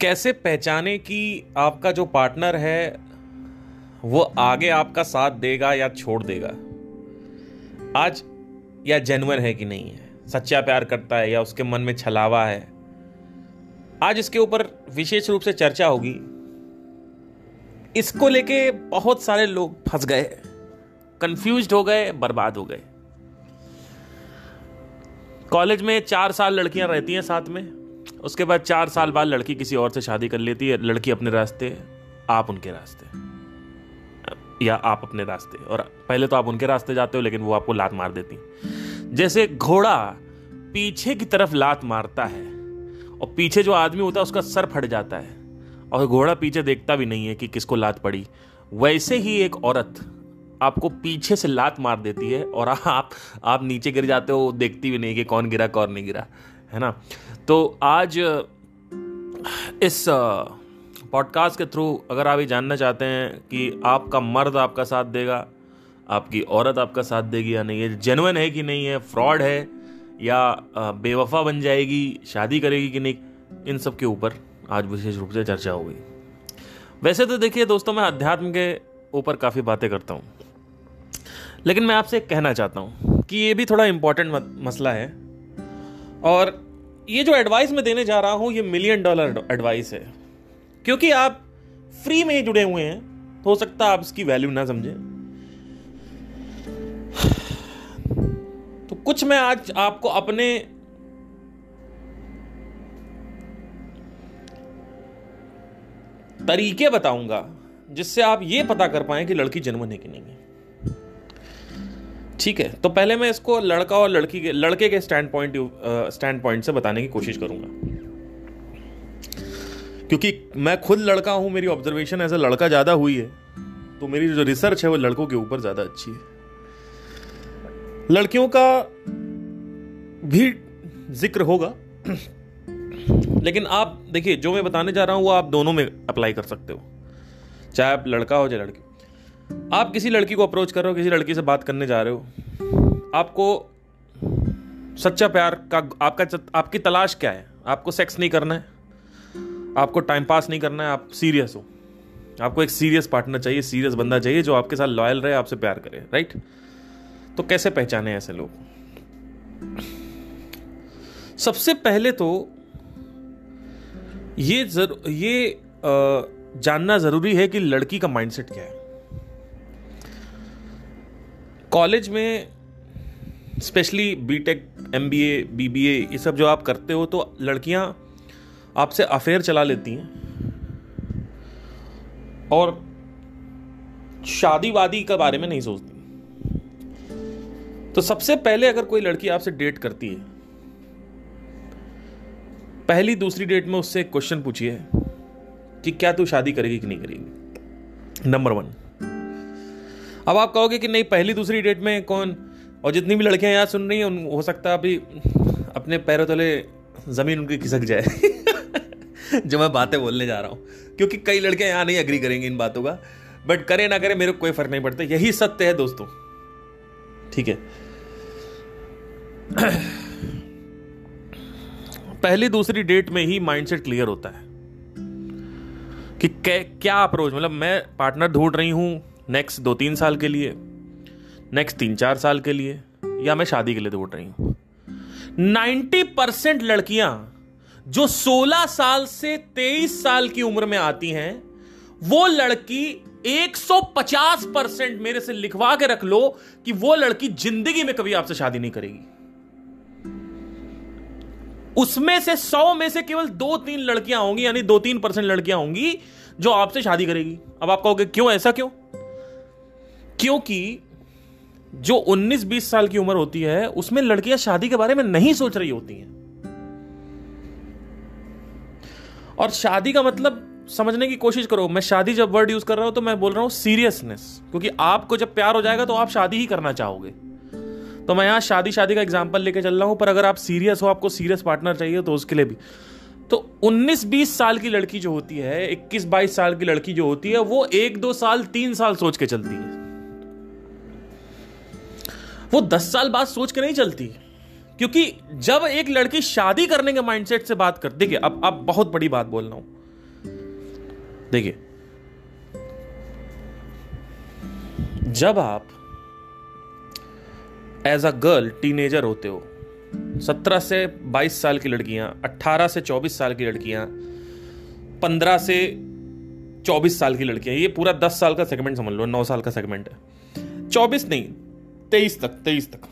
कैसे पहचाने कि आपका जो पार्टनर है, वो आगे आपका साथ देगा या छोड़ देगा? आज या जेनवन है कि नहीं है? सच्चा प्यार करता है या उसके मन में छलावा है? आज इसके ऊपर विशेष रूप से चर्चा होगी। इसको लेके बहुत सारे लोग फंस गए कंफ्यूज हो गए, बर्बाद हो गए। कॉलेज में चार साल लड़कियाँ रहती हैं साथ में। उसके बाद चार साल बाद लड़की किसी और से शादी कर लेती है। लड़की अपने रास्ते, आप उनके रास्ते। या आप अपने रास्ते। और पहले तो आप उनके रास्ते जाते हो, लेकिन वो आपको लात मार देती जैसे घोड़ा पीछे की तरफ़ लात मारता है, और पीछे जो आदमी होता है, उसका सर फट जाता है। और घोड़ा पीछे देखता भी नहीं है कि किसको लात पड़ी। वैसे ही एक औरत आपको पीछे से लात मार देती है, और आप आप नीचे गिर जाते हो, देखती भी नहीं कि कौन गिरा, कौन नहीं गिरा। है ना? तो आज, इस पॉडकास्ट के थ्रू अगर आप ये जानना चाहते हैं कि आपका मर्द आपका साथ देगा, आपकी औरत आपका साथ देगी या नहीं, ये जेनवन है कि नहीं है फ्रॉड है, या बेवफा बन जाएगी, शादी करेगी कि नहीं, इन सब के ऊपर आज विशेष रूप से चर्चा होगी वैसे तो देखिए दोस्तों, मैं अध्यात्म के ऊपर काफ़ी बातें करता हूँ। लेकिन मैं आपसे कहना चाहता हूँ कि ये भी थोड़ा इंपॉर्टेंट मसला है। और ये जो एडवाइस मैं देने जा रहा हूँ, ये मिलियन डॉलर एडवाइस है। क्योंकि आप फ्री में ही जुड़े हुए हैं तो हो सकता है आप इसकी वैल्यू ना समझें। तो कुछ मैं आज आपको अपने तरीके बताऊँगा, जिससे आप ये पता कर पाए कि लड़की जन्मन है कि नहीं। है ठीक है तो पहले मैं इसको लड़का और लड़की के, लड़के के स्टैंड पॉइंट स्टैंड पॉइंट से बताने की कोशिश करूँगा। क्योंकि मैं खुद लड़का हूँ, मेरी ऑब्जर्वेशन एज अ लड़का ज़्यादा हुई है तो मेरी जो रिसर्च है वो लड़कों के ऊपर ज़्यादा अच्छी है। लड़कियों का भी ज़िक्र होगा, लेकिन आप देखिए, जो मैं बताने जा रहा हूँ वो आप दोनों में अप्लाई कर सकते हो, चाहे आप लड़का हो चाहे लड़की। आप किसी लड़की को अप्रोच कर रहे हो किसी लड़की से बात करने जा रहे हो आपको सच्चा प्यार का आपका आपकी तलाश क्या है? आपको सेक्स नहीं करना है आपको टाइम पास नहीं करना है आप सीरियस हो। आपको एक सीरियस पार्टनर चाहिए सीरियस बंदा चाहिए जो आपके साथ लॉयल रहे आपसे प्यार करे राइट तो कैसे पहचाने ऐसे लोग? सबसे पहले तो ये जर, ये जानना ज़रूरी है कि लड़की का माइंडसेट क्या है। कॉलेज में, स्पेशली बीटेक एमबीए बीबीए ये सब जो आप करते हो तो लड़कियाँ आपसे अफेयर चला लेती हैं। और शादी वादी के बारे में नहीं सोचती। तो सबसे पहले अगर कोई लड़की आपसे डेट करती है, पहली दूसरी डेट में उससे क्वेश्चन पूछिए कि क्या तू शादी करेगी कि नहीं करेगी? नंबर वन अब आप कहोगे कि नहीं, पहली दूसरी डेट में कौन? और जितनी भी लड़कियाँ यहाँ सुन रही हैं हो सकता है अभी अपने पैरों तले ज़मीन उनकी खिसक जाए। जो मैं बातें बोलने जा रहा हूँ। क्योंकि कई लड़कियाँ यहाँ नहीं अग्री करेंगी इन बातों का। बट करें ना करे, मेरे को कोई फ़र्क नहीं पड़ता। यही सत्य है दोस्तों। ठीक है। पहली दूसरी डेट में ही माइंडसेट क्लियर होता है। कि क्या अप्रोच मतलब मैं पार्टनर ढूंढ रही हूँ नेक्स्ट दो तीन साल के लिए नेक्स्ट तीन चार साल के लिए, या मैं शादी के लिए ढूंढ रही हूँ। नाइन्टी परसेंट लड़कियाँ जो 16 साल से 23 साल की उम्र में आती हैं, वो लड़की 150 परसेंट मेरे से लिखवा के रख लो कि वो लड़की ज़िंदगी में कभी आपसे शादी नहीं करेगी। उसमें से सौ में से केवल दो तीन लड़कियाँ होंगी, यानी दो तीन परसेंट लड़कियाँ होंगी, जो आपसे शादी करेगी। अब आप कहोगे, क्यों? ऐसा क्यों? क्योंकि जो 19-20 साल की उम्र होती है, उसमें लड़कियाँ शादी के बारे में नहीं सोच रही होती हैं। और शादी का मतलब समझने की कोशिश करो, मैं शादी जब वर्ड यूज़ कर रहा हूँ तो मैं बोल रहा हूँ सीरियसनेस क्योंकि आपको जब प्यार हो जाएगा तो आप शादी ही करना चाहोगे। तो मैं यहाँ शादी शादी का एग्ज़ाम्पल लेके चल रहा हूँ, पर अगर आप सीरियस हो, आपको सीरियस पार्टनर चाहिए तो उसके लिए भी। तो 19-20 साल की लड़की जो होती है 21-22 साल की लड़की जो होती है, वो एक दो साल, तीन साल सोच के चलती है। वो दस साल बाद सोच के नहीं चलती। क्योंकि जब एक लड़की शादी करने के माइंडसेट से बात कर, देखिए, अब अब बहुत बड़ी बात बोल रहा हूँ। देखिए, जब आप एज अ गर्ल टीनेजर होते हो, सत्रह से बाईस साल की लड़कियाँ अट्ठारह से चौबीस साल की लड़कियाँ, पंद्रह से चौबीस साल की लड़कियाँ, ये पूरा दस साल का सेगमेंट समझ लो, नौ साल का सेगमेंट है। चौबीस नहीं तेईस तक तेईस तक।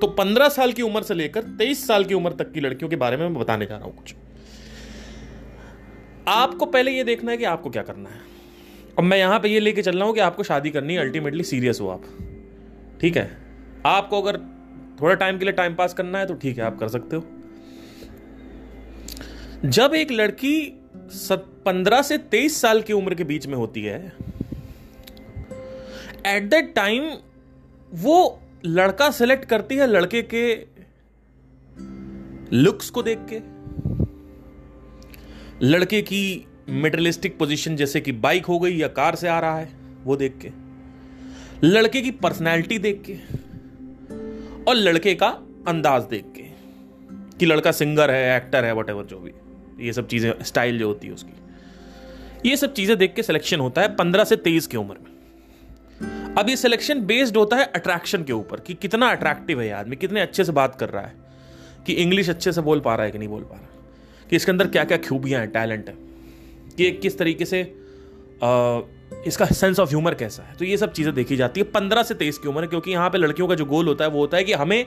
तो पंद्रह साल की उम्र से लेकर तेईस साल की उम्र तक की लड़कियों के बारे में मैं बताने जा रहा हूँ कुछ। आपको पहले यह देखना है कि आपको क्या करना है। अब मैं यहाँ पे ये लेके चल रहा हूँ कि आपको शादी करनी है अल्टीमेटली सीरियस हो आप। ठीक है? आपको अगर थोड़ा टाइम के लिए टाइम पास करना है तो ठीक है, आप कर सकते हो। जब एक लड़की पंद्रह से तेईस साल की उम्र के बीच में होती है एट दैट टाइम वो लड़का सेलेक्ट करती है लड़के के लुक्स को देख के। लड़के की मेटलिस्टिक पोजीशन जैसे कि बाइक हो गई या कार से आ रहा है, वो देख के। लड़के की पर्सनैलिटी देख के और लड़के का अंदाज देख के कि लड़का सिंगर है एक्टर है वट जो भी। ये सब चीज़ें स्टाइल जो होती है उसकी। ये सब चीज़ें देख के सिलेक्शन होता है पंद्रह से तेईस की उम्र में। अब ये सिलेक्शन बेस्ड होता है अट्रैक्शन के ऊपर कि कितना अट्रैक्टिव है आदमी कितने अच्छे से बात कर रहा है कि इंग्लिश अच्छे से बोल पा रहा है कि नहीं बोल पा रहा कि इसके अंदर क्या क्या खूबियाँ हैं टैलेंट है कि किस तरीके से आ, इसका सेंस ऑफ़ ह्यूमर कैसा है। तो ये सब चीज़ें देखी जाती है पंद्रह से तेईस की उम्र है क्योंकि यहाँ पे लड़कियों का जो गोल होता है वो होता है कि हमें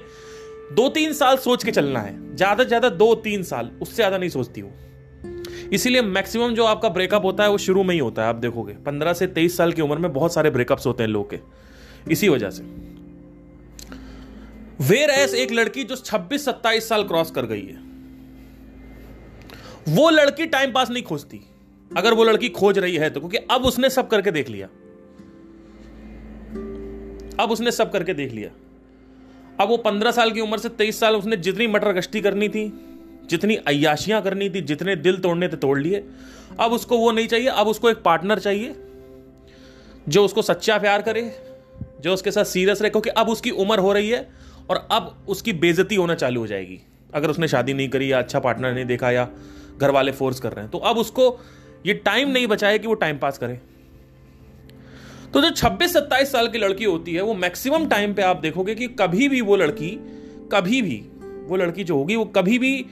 दो तीन साल सोच के चलना है ज़्यादा से ज़्यादा दो तीन साल उससे ज़्यादा नहीं सोचती हूँ। इसीलिए मैक्सिमम जो आपका ब्रेकअप होता है वो शुरू में ही होता है। आप देखोगे, पंद्रह से तेईस साल की उम्र में बहुत सारे ब्रेकअप्स होते हैं लोग के। इसी वजह से। वेर एस एक लड़की जो 26 सत्ताईस साल क्रॉस कर गई है, वो लड़की टाइम पास नहीं खोजती। अगर वो लड़की खोज रही है तो क्योंकि अब उसने सब करके देख लिया। अब उसने सब करके देख लिया। अब वो पंद्रह साल की उम्र से तेईस साल उसने जितनी मटर गश्ती करनी थी जितनी अयाशियाँ करनी थी, जितने दिल तोड़ने थे, तोड़ लिए। अब उसको वो नहीं चाहिए, अब उसको एक पार्टनर चाहिए, जो उसको सच्चा प्यार करे, जो उसके साथ सीरियस रहे, क्योंकि अब उसकी उम्र हो रही है और अब उसकी बेजती होना चालू हो जाएगी। अगर उसने शादी नहीं करी या अच्छा पार्टनर नहीं देखा या घर वाले फोर्स कर रहे हैं तो अब उसको ये टाइम नहीं बचा है कि वो टाइम पास करे। तो जो 26 27 साल की लड़की होती है, वो मैक्सिमम टाइम पे आप देखोगे कि कभी भी वो लड़की, कभी भी वो लड़की जो होगी, वो कभी भी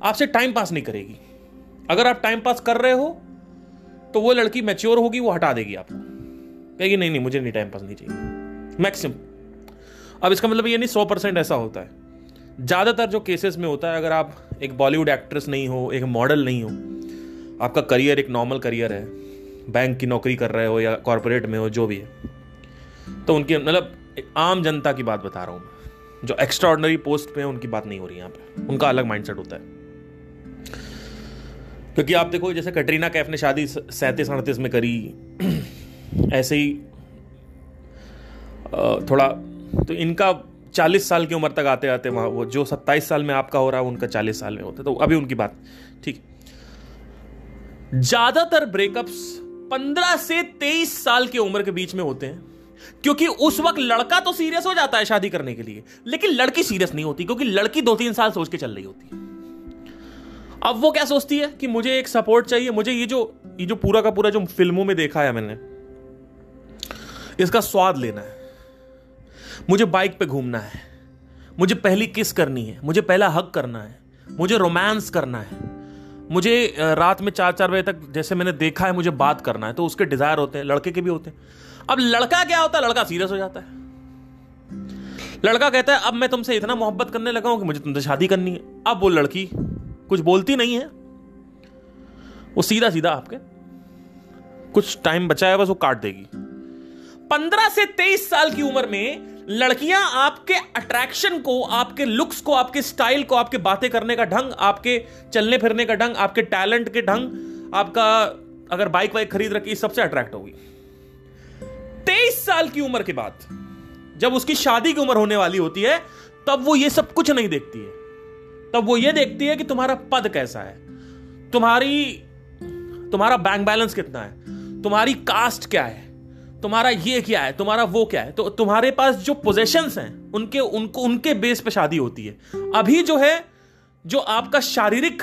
आपसे टाइम पास नहीं करेगी। अगर आप टाइम पास कर रहे हो तो वो लड़की मैच्योर होगी, वो हटा देगी आपको। कहेगी, नहीं नहीं, मुझे नहीं टाइम पास नहीं चाहिए। मैक्सिमम अब इसका मतलब ये नहीं, सौ परसेंट ऐसा होता है। ज़्यादातर जो केसेस में होता है, अगर आप एक बॉलीवुड एक्ट्रेस नहीं हो, एक मॉडल नहीं हो, आपका करियर एक नॉर्मल करियर है बैंक की नौकरी कर रहे हो या कॉरपोरेट में हो, जो भी है तो उनकी मतलब आम जनता की बात बता रहा हूँ मैं। जो एक्स्ट्रा पोस्ट पे है, उनकी बात नहीं हो रही यहाँ पे। उनका अलग माइंडसेट होता है। क्योंकि आप देखो, जैसे कटरीना कैफ ने शादी सैंतीस अड़तीस में करी। ऐसे ही थोड़ा तो इनका चालीस साल की उम्र तक आते आते वहाँ, वो जो सत्ताईस साल में आपका हो रहा है उनका चालीस साल में होता है। तो अभी उनकी बात, ठीक। ज़्यादातर ब्रेकअप्स पंद्रह से तेईस साल की उम्र के बीच में होते हैं, क्योंकि उस वक्त लड़का तो सीरियस हो जाता है शादी करने के लिए, लेकिन लड़की सीरियस नहीं होती, क्योंकि लड़की दो तीन साल सोच के चल रही होती है। अब वो क्या सोचती है कि मुझे एक सपोर्ट चाहिए? मुझे ये जो ये जो पूरा का पूरा जो फ़िल्मों में देखा है मैंने, इसका स्वाद लेना है। मुझे बाइक पे घूमना है। मुझे पहली किस करनी है। मुझे पहला हक करना है। मुझे रोमांस करना है। मुझे रात में चार चार बजे तक जैसे मैंने देखा है, मुझे बात करना है तो उसके डिज़ायर होते हैं, लड़के के भी होते हैं। अब लड़का क्या होता है? लड़का सीरियस हो जाता है। लड़का कहता है, अब मैं तुमसे इतना मोहब्बत करने लगा हूँ कि मुझे तुमसे शादी करनी है। अब वो लड़की कुछ बोलती नहीं है। वो सीधा सीधा आपके। कुछ टाइम बचा है, बस वो काट देगी। पंद्रह से तेईस साल की उम्र में लड़कियाँ आपके अट्रैक्शन को, आपके लुक्स को, आपके स्टाइल को, आपके बातें करने का ढंग, आपके चलने फिरने का ढंग, आपके टैलेंट के ढंग, आपका अगर बाइक वाइक खरीद रखी, सबसे अट्रैक्ट होगी। तेईस साल की उम्र के बाद, जब उसकी शादी की उम्र होने वाली होती है, तब वो ये सब कुछ नहीं देखती है। तब वो ये देखती है कि तुम्हारा पद कैसा है? तुम्हारी, तुम्हारा बैंक बैलेंस कितना है? तुम्हारी कास्ट क्या है? तुम्हारा ये क्या है? तुम्हारा वो क्या है? तो तुम्हारे पास जो पोजेशंस हैं, उनके, उनको, उनके बेस पे शादी होती है। अभी जो है, जो आपका शारीरिक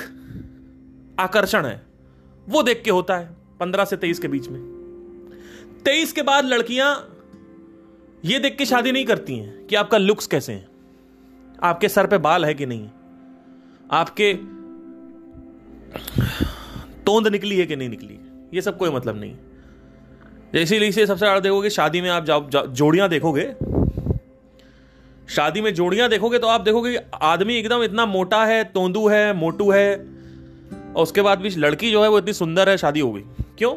आकर्षण है, वो देख के होता है, पंद्रह से तेईस के बीच में। तेईस के बाद लड़कियाँ ये देख के शादी नहीं करती हैं कि आपका लुक्स कैसे हैं। आपके सर पे बाल है कि नहीं? आपके तोंद निकली है कि नहीं निकली? ये सब कोई मतलब नहीं। इसीलिए इसे सबसे ज़्यादा देखोगे, शादी में आप जाओ जोड़ियाँ देखोगे। शादी में जोड़ियाँ देखोगे तो आप देखोगे आदमी एकदम इतना मोटा है, तोंदू है, मोटू है, और उसके बाद भी लड़की जो है वो इतनी सुंदर है, शादी हो गई। क्यों?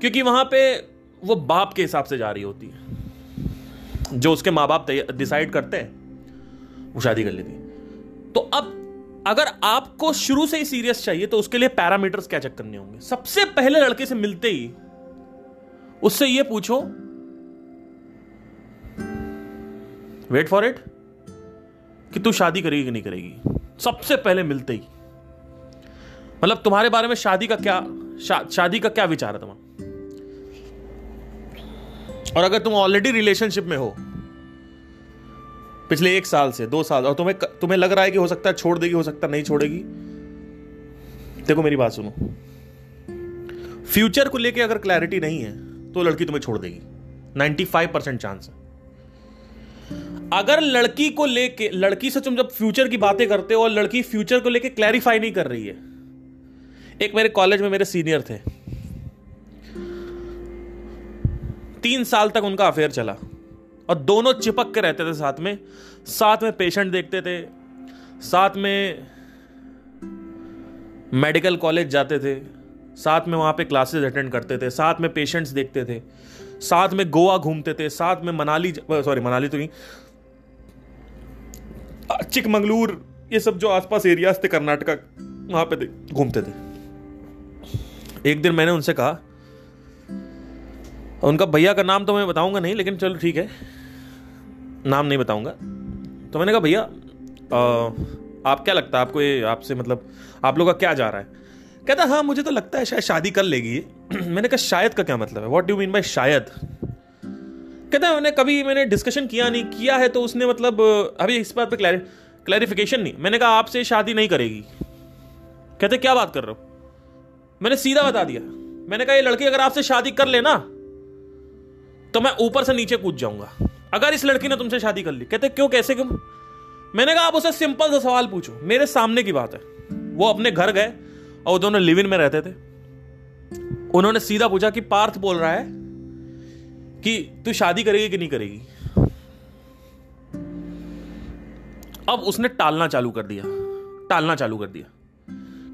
क्योंकि वहाँ पे वो बाप के हिसाब से जा रही होती है। जो उसके माँ बाप डिसाइड करते हैं, वो शादी कर लेती तो अब अगर आपको शुरू से ही सीरियस चाहिए तो उसके लिए पैरामीटर्स क्या चेक करने होंगे? सबसे पहले लड़के से मिलते ही उससे यह पूछो वेट फॉर इट कि तू शादी करेगी कि नहीं करेगी? सबसे पहले मिलते ही। मतलब तुम्हारे बारे में शादी का क्या शा, शादी का क्या विचार है तुम्हारा? और अगर तुम ऑलरेडी रिलेशनशिप में हो पिछले एक साल से, दो साल, और तुम्हें तुम्हें लग रहा है कि हो सकता है छोड़ देगी, हो सकता है नहीं छोड़ेगी? देखो मेरी बात सुनो। फ्यूचर को लेके अगर क्लैरिटी नहीं है तो लड़की तुम्हें छोड़ देगी। 95 परसेंट चांस है। अगर लड़की को लेके, लड़की से तुम जब फ्यूचर की बातें करते हो और लड़की फ्यूचर को लेके क्लैरिफाई नहीं कर रही है। एक मेरे कॉलेज में मेरे सीनियर थे। तीन साल तक उनका अफेयर चला। और दोनों चिपक के रहते थे साथ में। साथ में पेशेंट देखते थे। साथ में मेडिकल कॉलेज जाते थे। साथ में वहाँ पे क्लासेस अटेंड करते थे। साथ में पेशेंट्स देखते थे। साथ में गोवा घूमते थे। साथ में मनाली सॉरी मनाली तो नहीं। चिकमंगलूर, ये सब जो आसपास एरियाज़ थे कर्नाटका, वहाँ पे घूमते थे। एक दिन मैंने उनसे कहा, उनका भैया का नाम तो मैं बताऊँगा नहीं, लेकिन चलो ठीक है। नाम नहीं बताऊँगा। तो मैंने कहा, भैया आप क्या लगता है, आपको ये आपसे मतलब आप लोग का क्या जा रहा है? कहता हाँ मुझे तो लगता है शायद शादी कर लेगी मैंने कहा, शायद का क्या मतलब है? वॉट डू मीन बाई शायद? कहता है मैंने कभी मैंने डिस्कशन किया नहीं, किया है तो उसने मतलब अभी इस बात पे क्लैरिफिकेशन नहीं। मैंने कहा, आपसे शादी नहीं करेगी। कहते, क्या बात कर रहे हो? मैंने सीधा बता दिया। मैंने कहा, ये लड़की अगर आपसे शादी कर लेना तो मैं ऊपर से नीचे कूद जाऊँगा। अगर इस लड़की ने तुमसे शादी कर ली कहते क्यों कैसे क्यों मैंने कहा आप उसे सिंपल सा सवाल पूछो मेरे सामने की बात है वो अपने घर गए और दोनों लिव इन में रहते थे उन्होंने सीधा पूछा कि पार्थ बोल रहा है कि तू शादी करेगी कि नहीं करेगी अब उसने टालना चालू कर दिया टालना चालू कर दिया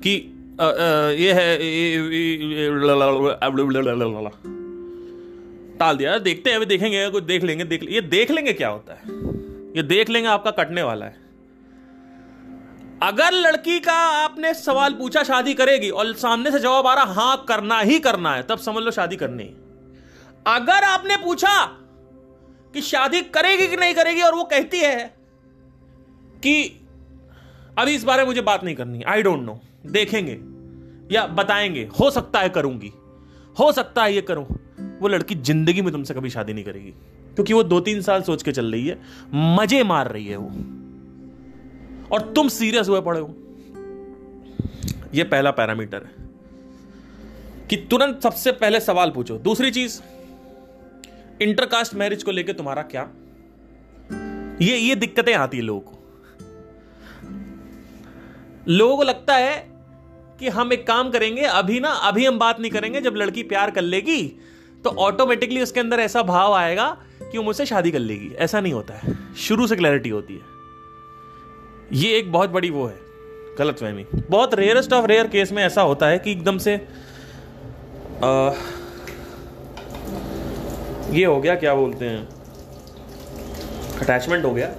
कि आ, आ, ये है टाल दिया देखते हैं, अभी देखेंगे कुछ देख लेंगे, देख ये देख लेंगे क्या होता है? ये देख लेंगे, आपका कटने वाला है। अगर लड़की का आपने सवाल पूछा, शादी करेगी, और सामने से जवाब आ रहा, हाँ, करना ही करना है तब समझ लो शादी करनी अगर आपने पूछा कि शादी करेगी कि नहीं करेगी, और वो कहती है कि, अभी इस बारे में मुझे बात नहीं करनी आई डोंट नो देखेंगे, या बताएँगे, हो सकता है करूँगी, हो सकता है ये करूँ वो लड़की ज़िंदगी में तुमसे कभी शादी नहीं करेगी। क्योंकि वो दो तीन साल सोच के चल रही है, मज़े मार रही है वो। और तुम सीरियस हुए पड़े हो। ये पहला पैरामीटर है कि तुरंत सबसे पहले सवाल पूछो। दूसरी चीज़, इंटरकास्ट मैरिज को लेकर तुम्हारा क्या? ये ये दिक्कतें आती है लोगों को। लोगों को लगता है कि हम एक काम करेंगे, अभी ना, अभी हम बात नहीं करेंगे जब लड़की प्यार कर लेगी तो ऑटोमेटिकली उसके अंदर ऐसा भाव आएगा कि वो मुझसे शादी कर लेगी। ऐसा नहीं होता है। शुरू से क्लैरिटी होती है। ये एक बहुत बड़ी वो है गलत फहमी। बहुत रेयरेस्ट ऑफ़ रेयर केस में ऐसा होता है कि एकदम से आ, ये हो गया क्या बोलते हैं? अटैचमेंट हो गया।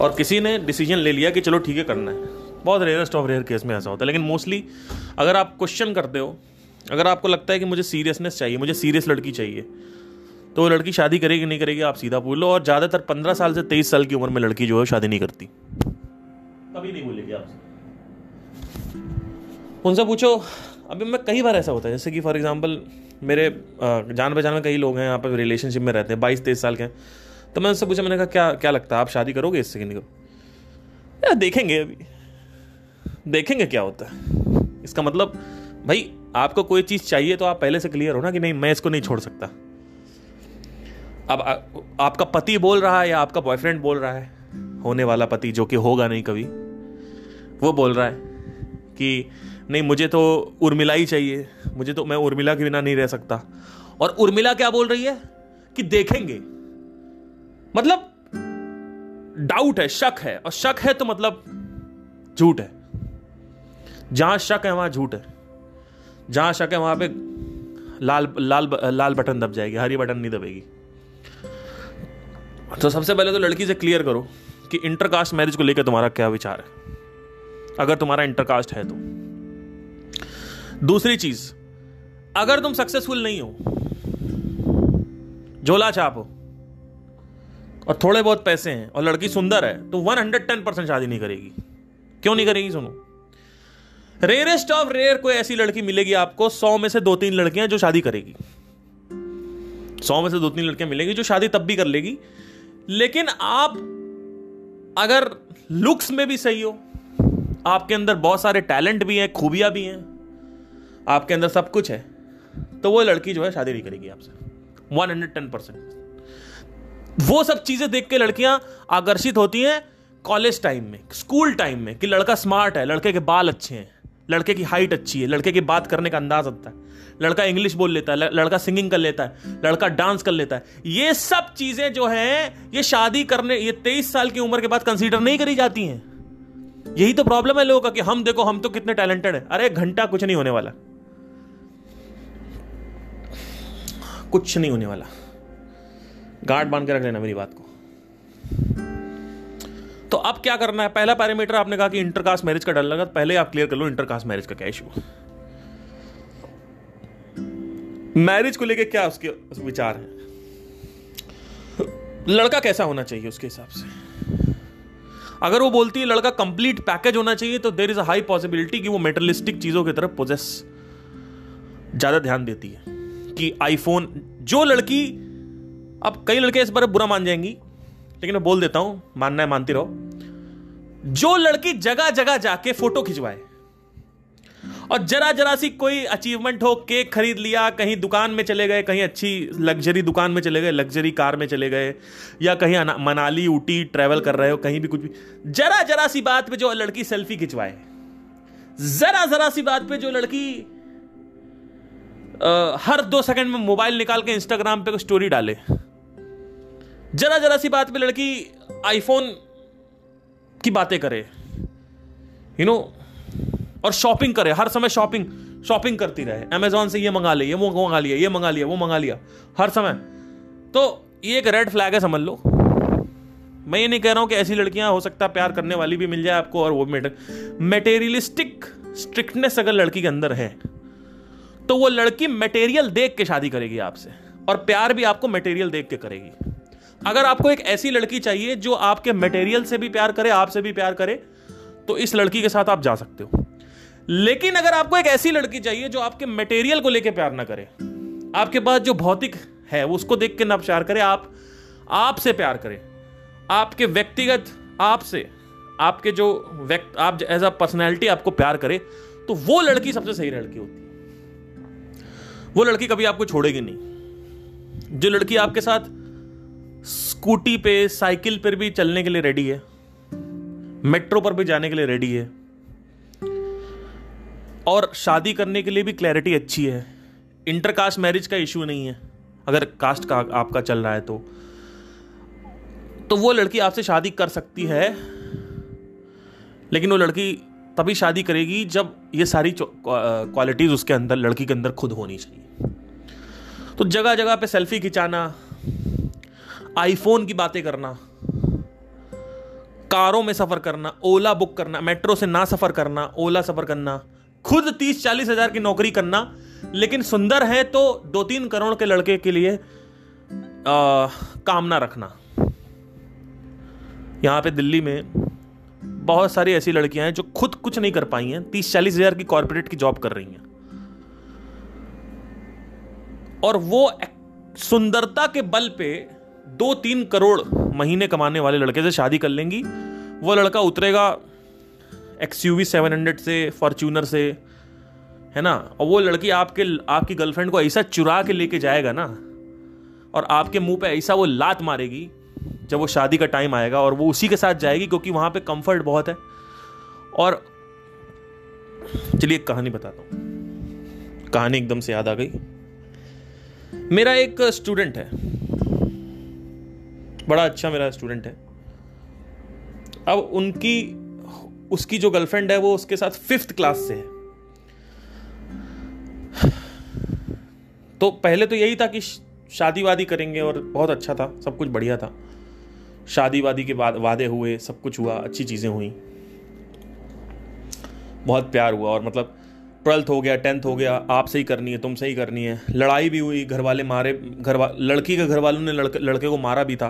और किसी ने डिसीज़न ले लिया कि चलो ठीक है करना है। बहुत रेयरेस्ट ऑफ़ रेयर केस में ऐसा होता है। लेकिन मोस्टली अगर आप क्वेश्चन करते हो अगर आपको लगता है कि मुझे सीरियसनेस चाहिए, मुझे सीरियस लड़की चाहिए तो वो लड़की शादी करेगी, नहीं करेगी, आप सीधा पूछ लो। और ज़्यादातर पंद्रह साल से तेईस साल की उम्र में लड़की जो है शादी नहीं करती। कभी नहीं बोलेगी आपसे। उनसे पूछो, अभी मैं कई बार ऐसा होता है, जैसे कि फॉर एग्ज़ाम्पल मेरे जान पहचान में कई लोग हैं, यहाँ पर रिलेशनशिप में रहते हैं, बाईस, तेईस साल के हैं। तो मैं उनसे पूछा, मैंने कहा, क्या क्या लगता है, आप शादी करोगे इससे कि नहीं करो देखेंगे अभी। देखेंगे क्या होता है। इसका मतलब भाई आपको कोई चीज़ चाहिए तो आप पहले से क्लियर हो ना कि नहीं मैं इसको नहीं छोड़ सकता। अब आ, आपका पति बोल रहा है या आपका बॉयफ्रेंड बोल रहा है? होने वाला पति जो कि होगा नहीं कभी वो बोल रहा है कि नहीं मुझे तो उर्मिला ही चाहिए। मुझे तो मैं उर्मिला के बिना नहीं रह सकता। और उर्मिला क्या बोल रही है? कि देखेंगे। मतलब डाउट है शक है। और शक है तो मतलब झूठ है। जहाँ शक है वहाँ झूठ है। जहाँ शक है, वहाँ पे लाल लाल लाल बटन दब जाएगी, हरी बटन नहीं दबेगी। तो सबसे पहले तो लड़की से क्लियर करो कि इंटरकास्ट मैरिज को लेकर तुम्हारा क्या विचार है। अगर तुम्हारा इंटरकास्ट है तो। दूसरी चीज़, अगर तुम सक्सेसफुल नहीं हो, झोला छाप हो और थोड़े बहुत पैसे हैं, और लड़की सुंदर है तो 110 परसेंट शादी नहीं करेगी। क्यों नहीं करेगी, सुनो। रेयरेस्ट ऑफ़ रेयर कोई ऐसी लड़की मिलेगी आपको, सौ में से दो तीन लड़कियाँ जो शादी करेगी। सौ में से दो तीन लड़कियाँ मिलेगी जो शादी तब भी कर लेगी। लेकिन आप अगर लुक्स में भी सही हो, आपके अंदर बहुत सारे टैलेंट भी हैं, खूबियाँ भी हैं, आपके अंदर सब कुछ है तो वो लड़की जो है शादी नहीं करेगी आपसे। वन हंड्रेड टेन परसेंट वो सब चीज़ें देख के लड़कियाँ आकर्षित होती हैं कॉलेज टाइम में स्कूल टाइम में, कि लड़का स्मार्ट है, लड़के के बाल अच्छे हैं। लड़के की हाइट अच्छी है, लड़के की बात करने का अंदाज आता है। लड़का इंग्लिश बोल लेता है लड़का सिंगिंग कर लेता है, लड़का डांस कर लेता है। ये सब चीज़ें जो हैं, ये शादी करने, ये तेईस साल की उम्र के बाद कंसीडर नहीं करी जाती हैं। यही तो प्रॉब्लम है लोगों का कि हम देखो, हम तो कितने टैलेंटेड है। अरे, घंटा कुछ नहीं होने वाला। कुछ नहीं होने वाला। गार्ड बाँध के रख लेना मेरी बात को। तो अब क्या करना है? पहला पैरामीटर आपने कहा कि इंटरकास्ट मैरिज का डर लगा तो पहले आप क्लियर कर लो इंटरकास्ट मैरिज का क्या इशू मैरिज को लेके क्या उसके विचार है? लड़का कैसा होना चाहिए उसके हिसाब से? अगर वो बोलती है लड़का कंप्लीट पैकेज होना चाहिए तो there is a high possibility कि वो मेटलिस्टिक चीज़ों की तरफ़ पोजेस ज़्यादा ध्यान देती है। कि आईफोन जो लड़की, अब कई लड़के इस बार बुरा मान जाएँगी लेकिन मैं बोल देता हूँ मानना है मानती रहो। जो लड़की जगह जगह जाके फ़ोटो खिंचवाए और जरा जरा सी कोई अचीवमेंट हो केक खरीद लिया कहीं दुकान में चले गए कहीं अच्छी लग्जरी दुकान में चले गए लग्जरी कार में चले गए या कहीं मनाली ऊटी ट्रैवल कर रहे हो कहीं भी कुछ भी जरा जरा सी बात पे जो लड़की सेल्फी खिंचवाए जरा जरा सी बात पे जो लड़की आ, हर दो सेकंड में मोबाइल निकाल के इंस्टाग्राम पे स्टोरी डाले जरा जरा सी बात पे लड़की आईफोन की बातें करे यू you नो know, और शॉपिंग करे हर समय शॉपिंग शॉपिंग करती रहे। अमेजोन से ये मंगा लिया ये मंगा लिया ये मंगा लिया वो मंगा लिया हर समय। तो ये एक रेड फ्लैग है समझ लो। मैं ये नहीं कह रहा हूँ कि ऐसी लड़कियाँ हो सकता है प्यार करने वाली भी मिल जाए आपको और वो मेटेरियलिस्टिक स्ट्रिक्टनेस अगर लड़की के अंदर है तो वो लड़की मटेरियल देख के शादी करेगी आपसे और प्यार भी आपको मटेरियल देख के करेगी। अगर आपको एक ऐसी लड़की चाहिए जो आपके मटेरियल से भी प्यार करे आपसे भी प्यार करे तो इस लड़की के साथ आप जा सकते हो। लेकिन अगर आपको एक ऐसी लड़की चाहिए जो आपके मटेरियल को लेकर प्यार ना करे, आपके पास जो भौतिक है उसको देख के ना प्यार करे, आप आपसे प्यार करे, आपके व्यक्तिगत आपसे आपके जो व्यक्त, आप एज अ पर्सनैलिटी आपको प्यार करे तो वो लड़की सबसे सही लड़की होती है। वो लड़की कभी आपको छोड़ेगी नहीं। जो लड़की आपके साथ स्कूटी पे, साइकिल पर भी चलने के लिए रेडी है। मेट्रो पर भी जाने के लिए रेडी है। और शादी करने के लिए भी क्लैरिटी अच्छी है। इंटरकास्ट मैरिज का इश्यू नहीं है। अगर कास्ट का, आपका चल रहा है तो। तो वो लड़की आपसे शादी कर सकती है। लेकिन वो लड़की तभी शादी करेगी जब ये सारी क्वालिटीज उसके अंदर, लड़की के अंदर खुद होनी चाहिए। तो जगह जगह पे सेल्फी खिंचाना आईफोन की बातें करना कारों में सफ़र करना ओला बुक करना मेट्रो से ना सफ़र करना ओला सफ़र करना खुद तीस चालीस हज़ार की नौकरी करना लेकिन सुंदर है तो दो तीन करोड़ के लड़के के लिए आ, कामना रखना। यहाँ पे दिल्ली में बहुत सारी ऐसी लड़कियाँ हैं जो खुद कुछ नहीं कर पाई हैं तीस चालीस हज़ार की कॉरपोरेट की जॉब कर रही हैं। और वो सुंदरता के बल पे दो तीन करोड़ महीने कमाने वाले लड़के से शादी कर लेंगी। वो लड़का उतरेगा X U V seven hundred से फॉर्च्यूनर से, है ना? और वो लड़की आपके, आपकी गर्लफ्रेंड को ऐसा चुरा के लेके जाएगा ना, और आपके मुँह पे ऐसा वो लात मारेगी जब वो शादी का टाइम आएगा और वो उसी के साथ जाएगी क्योंकि वहाँ पे कंफर्ट बहुत है। और चलिए एक कहानी बताता हूँ। कहानी एकदम से याद आ गई। मेरा एक स्टूडेंट है। बड़ा अच्छा मेरा स्टूडेंट है। अब उनकी, उसकी जो गर्लफ्रेंड है, वो उसके साथ फिफ्थ क्लास से है। तो पहले तो यही था कि शादी वादी करेंगे और बहुत अच्छा था, सब कुछ बढ़िया था। शादी वादी के बाद वादे हुए, सब कुछ हुआ, अच्छी चीज़ें हुई। बहुत प्यार हुआ और मतलब ट्वेल्थ हो गया, टेंथ हो गया आप सही करनी है तुम सही करनी है। लड़ाई भी हुई घर वाले मारे घर लड़की के घर वालों ने लड़के लड़के को मारा भी था।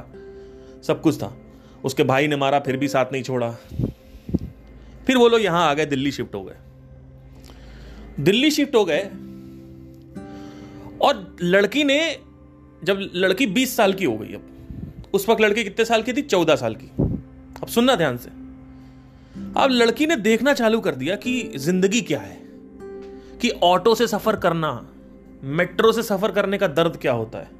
सब कुछ था। उसके भाई ने मारा, फिर भी साथ नहीं छोड़ा। फिर वो लोग यहाँ आ गए, दिल्ली शिफ्ट हो गए। दिल्ली शिफ्ट हो गए और लड़की ने, जब लड़की 20 साल की हो गई अब, उस वक्त लड़की कितने साल की थी? 14 साल की। अब सुनना ध्यान से। अब लड़की ने देखना चालू कर दिया कि ज़िंदगी क्या है, कि ऑटो से सफ़र करना, मेट्रो से सफ़र करने का दर्द क्या होता है।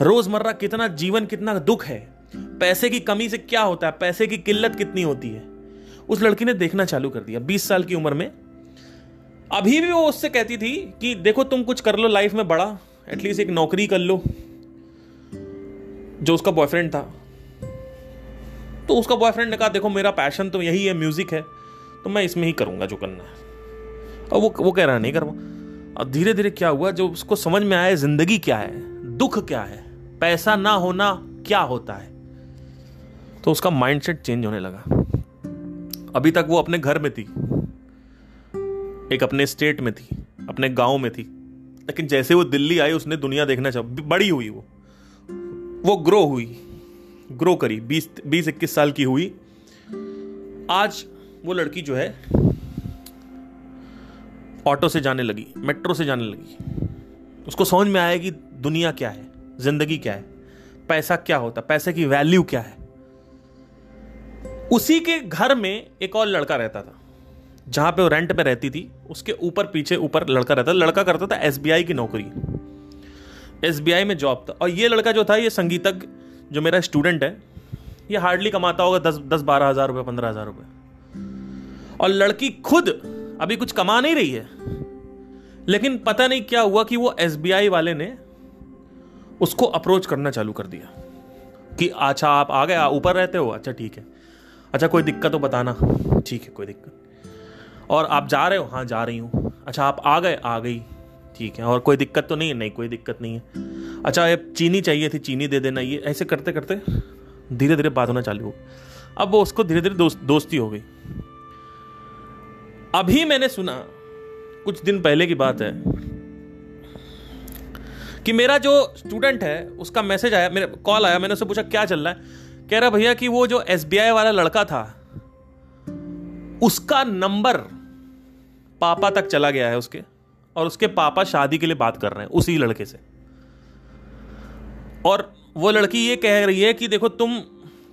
रोज़मर्रा कितना जीवन कितना दुख है। पैसे की कमी से क्या होता है? पैसे की किल्लत कितनी होती है? उस लड़की ने देखना चालू कर दिया, बीस साल की उम्र में। अभी भी वो उससे कहती थी कि देखो तुम कुछ कर लो लाइफ में बड़ा एटलीस्ट एक नौकरी कर लो, जो उसका बॉयफ्रेंड था। तो उसका बॉयफ्रेंड ने कहा, देखो, मेरा पैशन तो यही है म्यूज़िक है तो मैं इसमें ही करूँगा जो करना है। और वो वो कह रहा, नहीं करवा। और धीरे धीरे क्या हुआ, जो उसको समझ में आया, ज़िंदगी क्या है। दुख क्या है? पैसा ना होना क्या होता है? तो उसका माइंडसेट चेंज होने लगा। अभी तक वो अपने घर में थी। एक अपने स्टेट में थी, अपने गाँव में थी। लेकिन जैसे वो दिल्ली आई, उसने दुनिया देखना चाह बड़ी हुई वो। वो ग्रो हुई ग्रो करी। बीस बीस, इक्कीस साल की हुई। आज वो लड़की जो है, ऑटो से जाने लगी, मेट्रो से जाने लगी। उसको समझ में आया कि दुनिया क्या है? ज़िंदगी क्या है? पैसा क्या होता? पैसे की वैल्यू क्या है? उसी के घर में एक और लड़का रहता था, जहाँ पे वो रेंट पे रहती थी। उसके ऊपर पीछे ऊपर लड़का रहता लड़का करता था एसबीआई की नौकरी। एसबीआई में जॉब था। और ये लड़का जो था, ये संगीतज्ञ जो मेरा स्टूडेंट है, ये हार्डली कमाता होगा दस दस, बारह हज़ार रुपये पंद्रह हज़ार रुपये और लड़की खुद अभी कुछ कमा नहीं रही है। लेकिन पता नहीं क्या हुआ कि वो एसबीआई वाले ने उसको अप्रोच करना चालू कर दिया कि अच्छा आप आ गए ऊपर रहते हो? अच्छा ठीक है। अच्छा कोई दिक्कत तो बताना। ठीक है, कोई दिक्कत और आप जा रहे हो? हाँ जा रही हूँ। अच्छा आप आ गए? आ गई। ठीक है, और कोई दिक्कत तो नहीं है? नहीं, कोई दिक्कत नहीं है। अच्छा ये चीनी चाहिए थी, चीनी दे देना। ये ऐसे करते करते धीरे धीरे बात होना चालू हो अब वो उसको धीरे धीरे दोस्त, दोस्ती हो गई। अभी मैंने सुना, कुछ दिन पहले की बात है कि मेरा जो स्टूडेंट है उसका मैसेज आया मेरा कॉल आया मैंने उससे पूछा क्या चल रहा है? कह रहा भैया कि वो जो एसबीआई वाला लड़का था उसका नंबर पापा तक चला गया है उसके और उसके पापा शादी के लिए बात कर रहे हैं उसी लड़के से. और वो लड़की ये कह रही है कि देखो तुम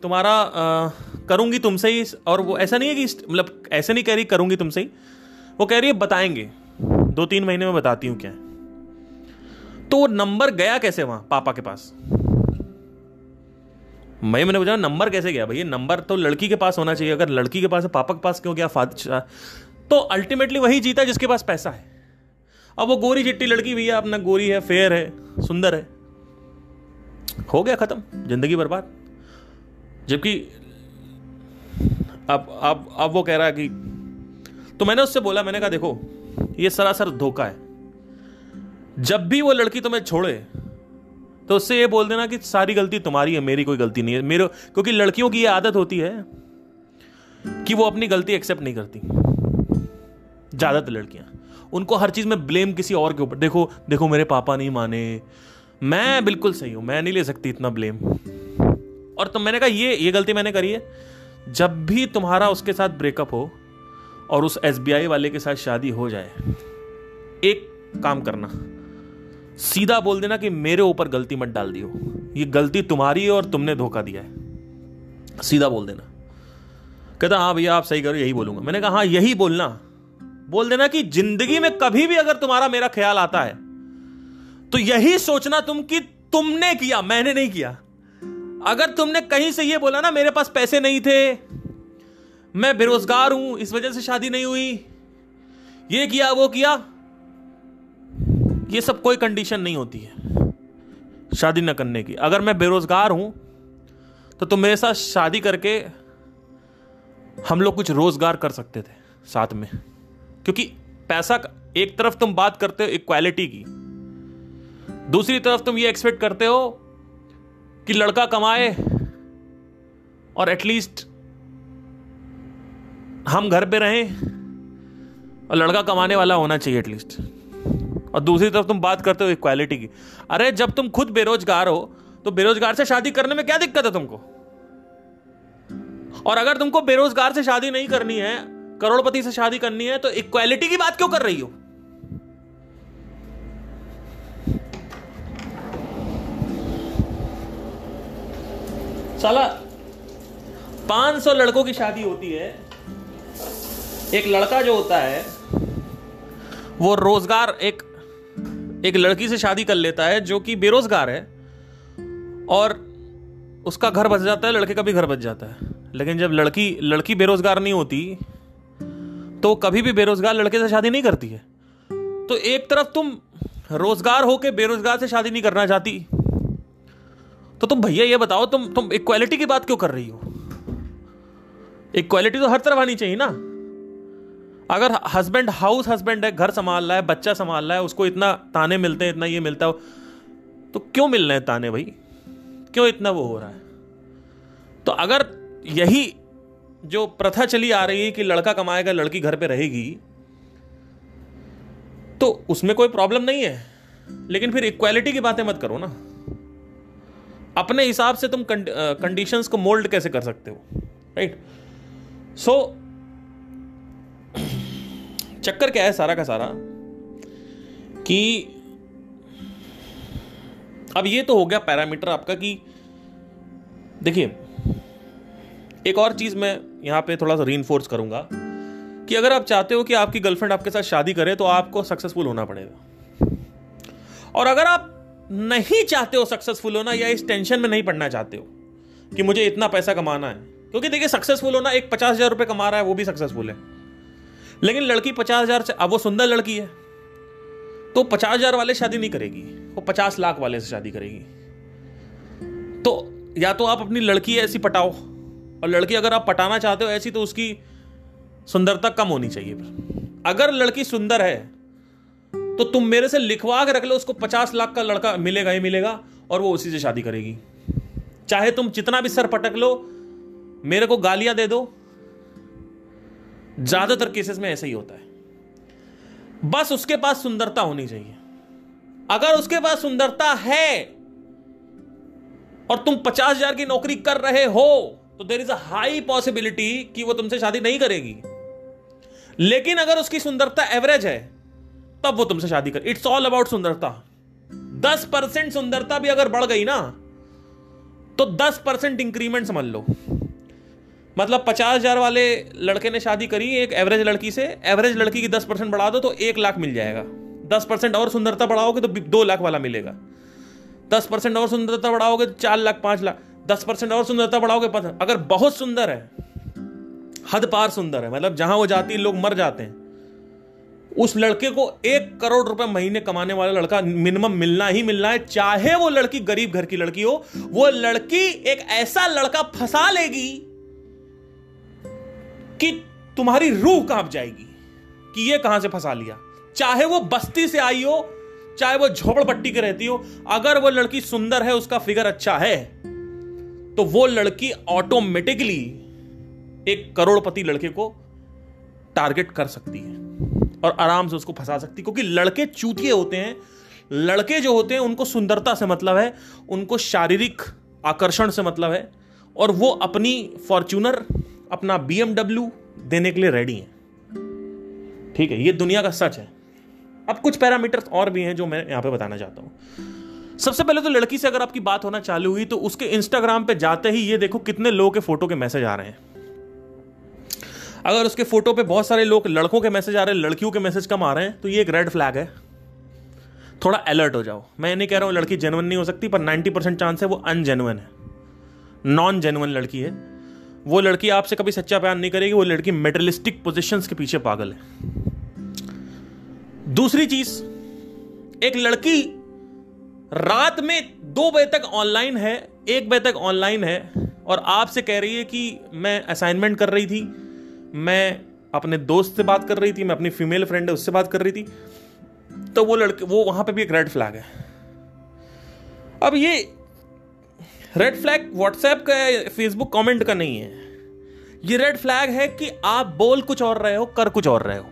तुम्हारा आ, करूँगी तुमसे ही और वो ऐसा नहीं है कि मतलब ऐसे नहीं कह रही करूँगी तुमसे ही। वो कह रही है बताएँगे। दो तीन महीने में बताती हूँ क्या तो वो नंबर गया कैसे वहाँ पापा के पास? मैं मैंने पूछा, नंबर कैसे गया? भैया, नंबर तो लड़की के पास होना चाहिए। अगर लड़की के पास है, पापा के पास क्यों गया? फादर तो अल्टीमेटली वही जीता जिसके पास पैसा है। अब वो गोरी चिट्टी लड़की, भैया, अपना गोरी है, फेयर है, सुंदर है। हो गया खत्म, ज़िंदगी बर्बाद। जबकि अब अब अब वो कह रहा है कि तो मैंने उससे बोला, मैंने कहा, देखो, ये सरासर धोखा है। जब भी वो लड़की तुम्हें छोड़े तो उससे ये बोल देना कि सारी गलती तुम्हारी है, मेरी कोई गलती नहीं है। मेरे, क्योंकि लड़कियों की ये आदत होती है कि वो अपनी गलती एक्सेप्ट नहीं करती। ज़्यादातर लड़कियाँ। उनको हर चीज़ में ब्लेम किसी और के ऊपर। देखो देखो, मेरे पापा नहीं माने। मैं बिल्कुल सही हूँ, मैं नहीं ले सकती इतना ब्लेम और तो मैंने कहा, ये ये गलती मैंने करी है। जब भी तुम्हारा उसके साथ ब्रेकअप हो और उस एसबीआई वाले के साथ शादी हो जाए, एक काम करना। सीधा बोल देना कि मेरे ऊपर गलती मत डाल दियो। ये गलती तुम्हारी है और तुमने धोखा दिया है। सीधा बोल देना। कहता हाँ भैया, आप सही करो, यही बोलूँगा। मैंने कहा हाँ यही बोलना। बोल देना कि ज़िंदगी में कभी भी अगर तुम्हारा मेरा ख्याल आता है तो यही सोचना तुम कि तुमने किया, मैंने नहीं किया। अगर तुमने कहीं से ये बोला ना, मेरे पास पैसे नहीं थे, मैं बेरोजगार हूँ, इस वजह से शादी नहीं हुई, ये किया, वो किया ये सब कोई कंडीशन नहीं होती है, शादी न करने की। अगर मैं बेरोजगार हूँ तो तुम मेरे साथ शादी करके हम लोग कुछ रोज़गार कर सकते थे साथ में। क्योंकि पैसा एक तरफ़ तुम बात करते हो इक्वालिटी की, दूसरी तरफ़ तुम ये एक्सपेक्ट करते हो कि लड़का कमाए और एटलीस्ट हम घर पे रहें और लड़का कमाने वाला होना चाहिए एटलीस्ट और दूसरी तरफ़ तुम बात करते हो इक्वालिटी की। अरे, जब तुम खुद बेरोजगार हो तो बेरोजगार से शादी करने में क्या दिक्कत है तुमको? और अगर तुमको बेरोजगार से शादी नहीं करनी है, करोड़पति से शादी करनी है तो इक्वालिटी की बात क्यों कर रही हो? साला 500 लड़कों की शादी होती है। एक लड़का जो होता है, वो रोज़गार एक एक लड़की से शादी कर लेता है जो कि बेरोजगार है और उसका घर बच जाता है, लड़के का भी घर बच जाता है। लेकिन जब लड़की लड़की बेरोजगार नहीं होती तो कभी भी बेरोजगार लड़के से शादी नहीं करती है। तो एक तरफ़ तुम रोज़गार होके बेरोजगार से शादी नहीं करना चाहती तो तुम भैया ये बताओ, तुम तुम इक्वालिटी की बात क्यों कर रही हो? इक्वालिटी तो हर तरफ़ आनी चाहिए ना। अगर हस्बैंड हाउस हस्बैंड है, घर संभाल रहा है, बच्चा संभाल रहा है, उसको इतना ताने मिलते हैं, इतना ये मिलता है तो क्यों मिल रहे हैं ताने भाई? क्यों इतना वो हो रहा है? तो अगर यही जो प्रथा चली आ रही है कि लड़का कमाएगा, लड़की घर पे रहेगी तो उसमें कोई प्रॉब्लम नहीं है। लेकिन फिर इक्वालिटी की बातें मत करो ना। अपने हिसाब से तुम कंडीशंस को मोल्ड कैसे कर सकते हो? राइट सो चक्कर क्या है सारा का सारा? कि अब ये तो हो गया पैरामीटर आपका कि देखिए, एक और चीज़ मैं यहाँ पे थोड़ा सा री करूँगा कि अगर आप चाहते हो कि आपकी गर्लफ्रेंड आपके साथ शादी करे तो आपको सक्सेसफुल होना पड़ेगा। और अगर आप नहीं चाहते हो सक्सेसफुल होना या इस टेंशन में नहीं पड़ना चाहते हो कि मुझे इतना पैसा कमाना है, क्योंकि देखिए सक्सेसफुल होना, एक पचास हज़ार रुपये कमा रहा है, वो भी सक्सेसफुल है। लेकिन लड़की पचास हज़ार अब वो सुंदर लड़की है। तो पचास हज़ार वाले शादी नहीं करेगी। वो पचास लाख वाले से शादी करेगी। तो या तो आप अपनी लड़की ऐसी पटाओ। और लड़की अगर आप पटाना चाहते हो ऐसी तो उसकी सुंदरता कम होनी चाहिए। फिर अगर लड़की सुंदर है तो तुम मेरे से लिखवा के रख लो, उसको पचास लाख का लड़का मिलेगा ही मिलेगा, और वो उसी से शादी करेगी। चाहे तुम जितना भी सर पटक लो, मेरे को गालियाँ दे दो ज़्यादातर केसेस में ऐसा ही होता है। बस उसके पास सुंदरता होनी चाहिए। अगर उसके पास सुंदरता है और तुम पचास हज़ार की नौकरी कर रहे हो तो there is a high possibility कि वो तुमसे शादी नहीं करेगी। लेकिन अगर उसकी सुंदरता एवरेज है, तब वो तुमसे शादी कर। इट्स ऑल अबाउट सुंदरता। दस परसेंट सुंदरता भी अगर बढ़ गई ना तो दस परसेंट इंक्रीमेंट समझ लो। मतलब पचास हज़ार वाले लड़के ने शादी करी, एक एवरेज लड़की से एवरेज लड़की की दस परसेंट बढ़ा दो तो एक लाख मिल जाएगा। दस परसेंट और सुंदरता बढ़ाओगे तो दो लाख वाला मिलेगा। दस परसेंट और सुंदरता बढ़ाओगे तो चार लाख, पाँच लाख। दस परसेंट और सुंदरता बढ़ाओगे अगर बहुत सुंदर है, हद पार सुंदर है मतलब जहाँ वो जाती है, लोग मर जाते हैं। उस लड़के को एक करोड़ रुपए महीने कमाने वाला लड़का मिनिमम मिलना ही मिलना है, चाहे वो लड़की गरीब घर की लड़की हो, वो लड़की एक ऐसा लड़का फंसा लेगी कि तुम्हारी रूह काँप जाएगी कि ये कहाँ से फंसा लिया। चाहे वो बस्ती से आई हो, चाहे वो झोपड़पट्टी के रहती हो, अगर वो लड़की सुंदर है, उसका फिगर अच्छा है तो वो लड़की ऑटोमेटिकली एक करोड़पति लड़के को टारगेट कर सकती है और आराम से उसको फंसा सकती है। क्योंकि लड़के चूतिए होते हैं। लड़के जो होते हैं, उनको सुंदरता से मतलब है, उनको शारीरिक आकर्षण से मतलब है, और वो अपनी फॉर्च्यूनर अपना बीएमडब्ल्यू देने के लिए रेडी हैं। ठीक है, ये दुनिया का सच है। अब कुछ पैरामीटर्स और भी हैं जो मैं यहाँ पे बताना चाहता हूँ। सबसे पहले तो लड़की से अगर आपकी बात होना चालू हुई तो उसके इंस्टाग्राम पे जाते ही ये देखो कितने लोगों के फ़ोटो के मैसेज आ रहे हैं। अगर उसके फ़ोटो पे बहुत सारे लोग लड़कों के मैसेज आ रहे हैं, लड़कियों के मैसेज कम आ रहे हैं तो ये एक रेड फ्लैग है। थोड़ा अलर्ट हो जाओ। मैं नहीं कह रहा हूँ लड़की जेनुअन नहीं हो सकती, पर 90 परसेंट चांस है वो अनजेनुअन है। नॉन जेनुअन लड़की है। वो लड़की आपसे कभी सच्चा प्यार नहीं करेगी, वो लड़की मेटलिस्टिक पोजिशन के पीछे पागल है। दूसरी चीज़, एक लड़की रात में दो बजे तक ऑनलाइन है, एक बजे तक ऑनलाइन है, और आपसे कह रही है कि मैं असाइनमेंट कर रही थी, मैं अपने दोस्त से बात कर रही थी, मैं अपनी फीमेल फ्रेंड है, उससे बात कर रही थी तो वो लड़के, वो वहाँ पे भी एक रेड फ्लैग है। अब ये रेड फ्लैग व्हाट्सएप का फेसबुक कमेंट का नहीं है। ये रेड फ्लैग है कि आप बोल कुछ और रहे हो, कर कुछ और रहे हो।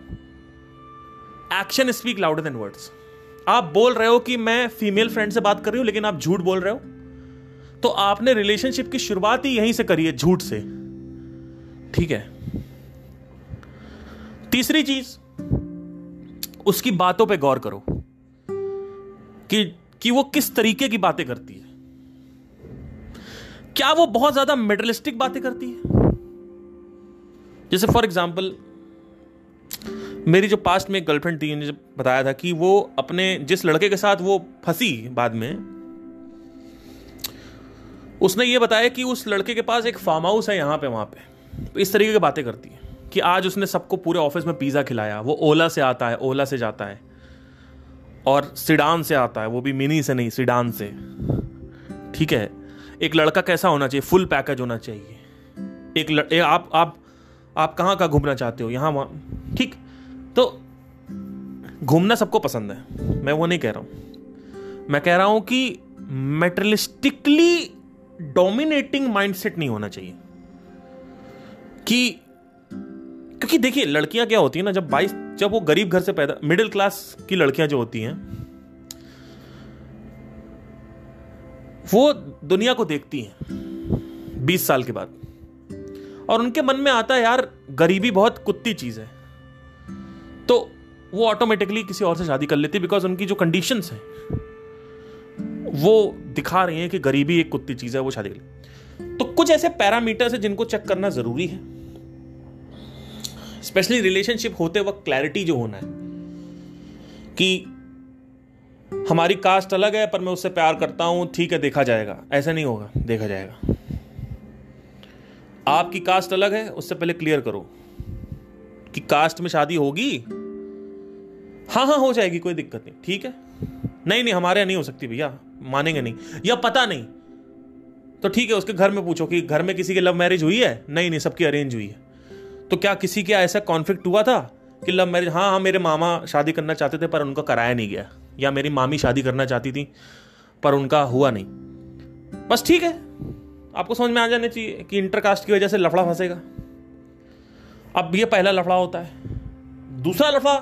Action speak louder than words आप बोल रहे हो कि मैं फीमेल फ्रेंड से बात कर रही हूँ, लेकिन आप झूठ बोल रहे हो। तो आपने रिलेशनशिप की शुरुआत ही यहीं से करी है, झूठ से। ठीक है? तीसरी चीज़, उसकी बातों पे गौर करो कि कि वो किस तरीके की बातें करती है। क्या वो बहुत ज़्यादा मेटलिस्टिक बातें करती है? जैसे फॉर एग्ज़ाम्पल मेरी जो पास्ट में एक गर्लफ्रेंड थी ने बताया था कि वो अपने जिस लड़के के साथ वो फंसी बाद में, उसने ये बताया कि उस लड़के के पास एक फार्म हाउस है यहाँ पे, वहाँ पे। इस तरीके की बातें करती है कि आज उसने सबको पूरे ऑफ़िस में पिज़्ज़ा खिलाया। वो ओला से आता है, ओला से जाता है और सिडान से आता है। वो भी मिनी से नहीं सिडान से। ठीक है? एक लड़का कैसा होना चाहिए? फुल पैकेज होना चाहिए। एक, लड़, एक आप आप आप कहाँ कहाँ घूमना चाहते हो? यहाँ वहाँ ठीक। तो घूमना सबको पसंद है। मैं वो नहीं कह रहा हूँ। मैं कह रहा हूँ कि मेटरलिस्टिकली डोमिनेटिंग माइंडसेट नहीं होना चाहिए। कि क्योंकि देखिए लड़कियाँ क्या होती है ना जब बाईस जब वो गरीब घर से पैदा मिडिल क्लास की लड़कियाँ जो होती हैं वो दुनिया को देखती हैं, बीस साल के बाद। और उनके मन में आता है, यार, गरीबी बहुत कुत्ती चीज़ है। तो वो ऑटोमेटिकली किसी और से शादी कर लेती है बिकॉज़ उनकी जो कंडीशंस हैं, वो दिखा रही हैं कि गरीबी एक कुत्ती चीज़ है, वो शादी कर ले। तो कुछ ऐसे पैरामीटर्स है जिनको चेक करना ज़रूरी है। स्पेशली रिलेशनशिप होते वक्त क्लैरिटी जो होना है, कि हमारी कास्ट अलग है, पर मैं उससे प्यार करता हूँ। ठीक है, देखा जाएगा। ऐसा नहीं होगा, देखा जाएगा। आपकी कास्ट अलग है, उससे पहले क्लियर करो कि कास्ट में शादी होगी। हाँ हाँ हो जाएगी, कोई दिक्कत नहीं। ठीक है? नहीं नहीं, हमारे यहाँ नहीं हो सकती भैया, मानेंगे नहीं। या पता नहीं। तो ठीक है, उसके घर में पूछो कि घर में किसी की लव मैरिज हुई है? नहीं नहीं, सबकी अरेंज हुई है। तो क्या किसी के ऐसा कॉन्फ्लिक्ट हुआ था कि लव मैरिज हाँ हाँ मेरे मामा शादी करना चाहते थे, पर उनका कराया नहीं गया। या मेरी मामी शादी करना चाहती थी, पर उनका हुआ नहीं। बस ठीक है, आपको समझ में आ जाना चाहिए कि इंटरकास्ट की वजह से लफड़ा फंसेगा। अब ये पहला लफड़ा होता है। दूसरा लफड़ा